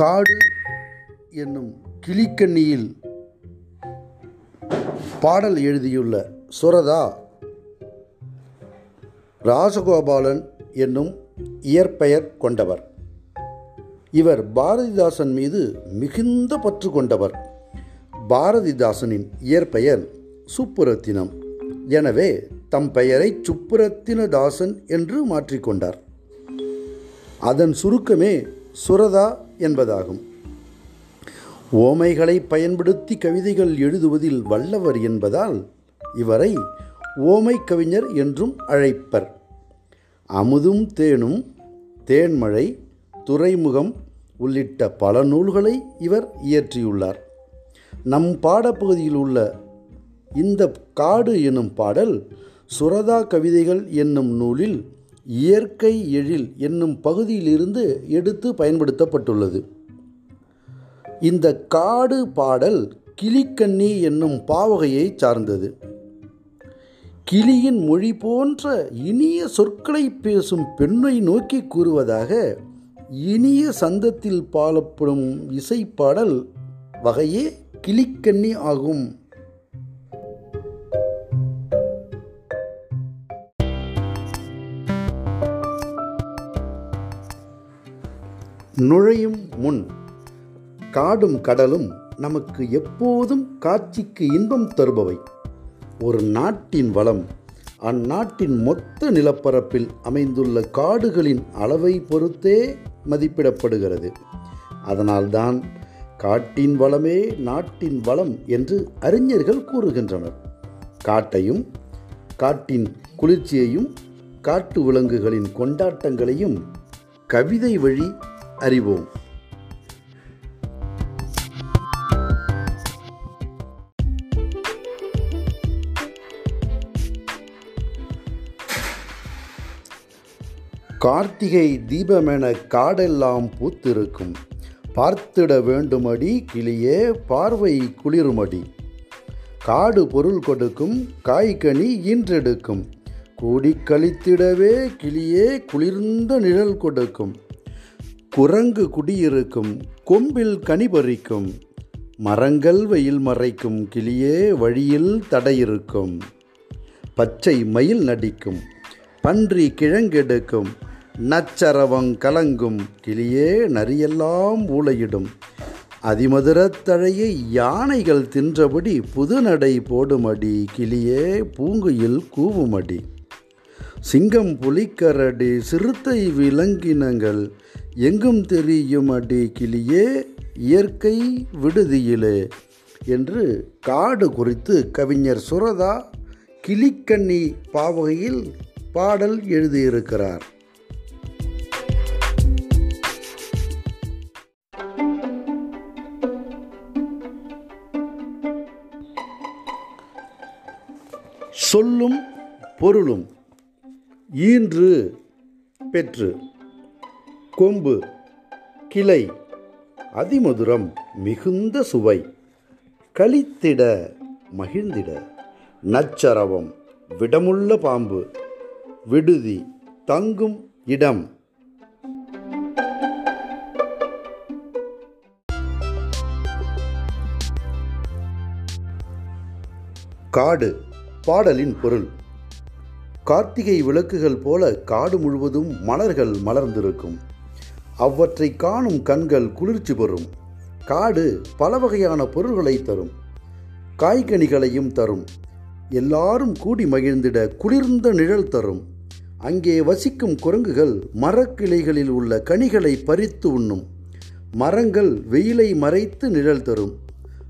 காடு என்னும் கிளிக்கண்ணியில் பாடல் எழுதியுள்ள சுரதா ராசகோபாலன் என்னும் இயற்பெயர் கொண்டவர். இவர் பாரதிதாசன் மீது மிகுந்த பற்று கொண்டவர். பாரதிதாசனின் இயற்பெயர் சுப்புரத்தினம். எனவே தம் பெயரை சுப்புரத்தினதாசன் என்று மாற்றிக்கொண்டார் அதன் சுருக்கமே சுரதா என்பதாகும். ஓமைகளை பயன்படுத்தி கவிதைகள் எழுதுவதில் வல்லவர் என்பதால் இவரை ஓமை கவிஞர் என்றும் அழைப்பர். அமுதும் தேனும் தேன்மழை துறைமுகம் உள்ளிட்ட பல நூல்களை இவர் இயற்றியுள்ளார். நம் பாடப்பகுதியில் உள்ள இந்த காடு எனும் பாடல் சுரதா கவிதைகள் என்னும் நூலில் இயற்கை எழில் என்னும் பகுதியிலிருந்து எடுத்து பயன்படுத்தப்பட்டுள்ளது. இந்த காடு பாடல் கிளிக்கண்ணி என்னும் பாவகையை சார்ந்தது. கிளியின் மொழி போன்ற இனிய சொற்களை பேசும் பெண்ணை நோக்கி கூறுவதாக இனிய சந்தத்தில் பாடப்படும் இசைப்பாடல் வகையே கிளிக்கண்ணி ஆகும். நுழையும் முன் காடும் கடலும் நமக்கு எப்போதும் காட்சிக்கு இன்பம் தருபவை. ஒரு நாட்டின் வளம் அந்நாட்டின் மொத்த நிலப்பரப்பில் அமைந்துள்ள காடுகளின் அளவை பொறுத்தே மதிப்பிடப்படுகிறது. அதனால்தான் காட்டின் வளமே நாட்டின் வளம் என்று அறிஞர்கள் கூறுகின்றனர். காட்டையும் காட்டின் குளிர்ச்சியையும் காட்டு விலங்குகளின் கொண்டாட்டங்களையும் கவிதை வழி அறிவோம். கார்த்திகை தீபமென காடெல்லாம் பூத்திருக்கும். பார்த்திட வேண்டுமடி கிளியே பார்வை குளிருமடி. காடு பொருள் கொடுக்கும் காய்கனி ஈன்றெடுக்கும் கூடி கழித்திடவே கிளியே குளிர்ந்த நிழல் கொடுக்கும். குரங்கு குடியிருக்கும் கொம்பில் கனிபறிக்கும் மரங்கள் வெயில் மறைக்கும் கிளியே வழியில் தடையிருக்கும். பச்சை மயில் நடிக்கும் பன்றி கிழங்கெடுக்கும் நச்சரவங் கலங்கும் கிளியே நரியெல்லாம் ஊளையிடும். அதிமதுரத் தழையை யானைகள் தின்றபடி புதுநடை போடுமடி கிளியே பூங்குயில் கூவுமடி. சிங்கம் புலிக்கரடி சிறுத்தை விலங்கினங்கள் எங்கும் தெரியும் அடி கிளியே இயற்கை விடுதியிலே என்று காடு குறித்து கவிஞர் சுரதா கிளிக்கண்ணி பாவகையில் பாடல் எழுதியிருக்கிறார். சொல்லும் பொருளும் ஈன்று பெற்று கொம்பு கிளை அதிமதுரம் மிகுந்த சுவை. கழித்திட மகிழ்ந்திட நச்சரவம் விடமுள்ள பாம்பு விடுதி தங்கும் இடம். காடு பாடலின் பொருள். கார்த்திகை விளக்குகள் போல காடு முழுவதும் மலர்கள் மலர்ந்திருக்கும். அவற்றை காணும் கண்கள் குளிர்ச்சி பெறும். காடு பல வகையான பொருள்களை தரும். காய்கனிகளையும் தரும். எல்லாரும் கூடி மகிழ்ந்திட குளிர்ந்த நிழல் தரும். அங்கே வசிக்கும் குரங்குகள் மரக்கிளைகளில் உள்ள கனிகளை பறித்து உண்ணும். மரங்கள் வெயிலை மறைத்து நிழல் தரும்.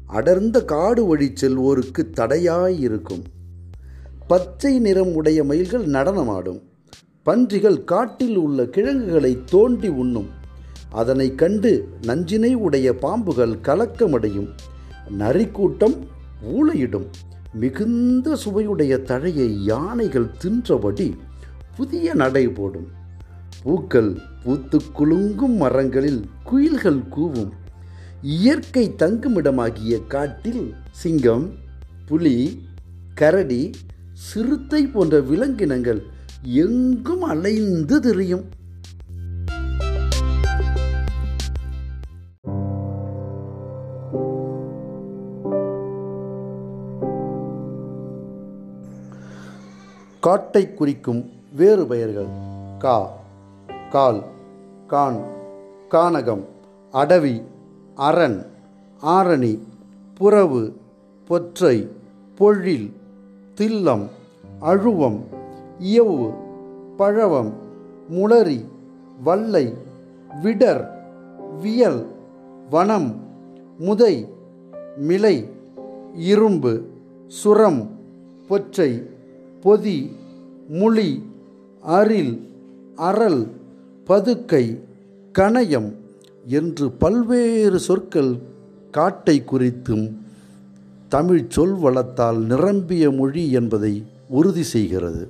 அடர்ந்த காடு வழி செல்வோருக்கு தடையாயிருக்கும் பச்சை நிறம் உடைய மயில்கள் நடனமாடும். பன்றிகள் காட்டில் உள்ள கிழங்குகளை தோண்டி உண்ணும். அதனை கண்டு நஞ்சினை உடைய பாம்புகள் கலக்கமடையும். நரிக்கூட்டம் ஊளையிடும். மிகுந்த சுவையுடைய தழையை யானைகள் தின்றபடி புதிய நடை போடும். பூக்கள் பூத்து குலுங்கும் மரங்களில் குயில்கள் கூவும். இயற்கை தங்குமிடமாகிய காட்டில் சிங்கம் புலி கரடி சிறுத்தை போன்ற விலங்கினங்கள் எங்கும் அலைந்து தெரியும். காட்டை குறிக்கும் வேறு பெயர்கள். கா கால் கான் கானகம் அடவி அரண் ஆரணி புறவு பொற்றை பொழில் தில்லம் அழுவம் இயவு பழவம் முளரி வல்லை விடர் வியல் வனம் முதை மிலை இரும்பு சுரம் பொற்றை பொதி முளி அரில் அரல் பதுக்கை கணயம் என்று பல்வேறு சொற்கள் காட்டை குறித்தும் தமிழ் சொல் வளத்தால் நிரம்பிய மொழி என்பதை உறுதி செய்கிறது.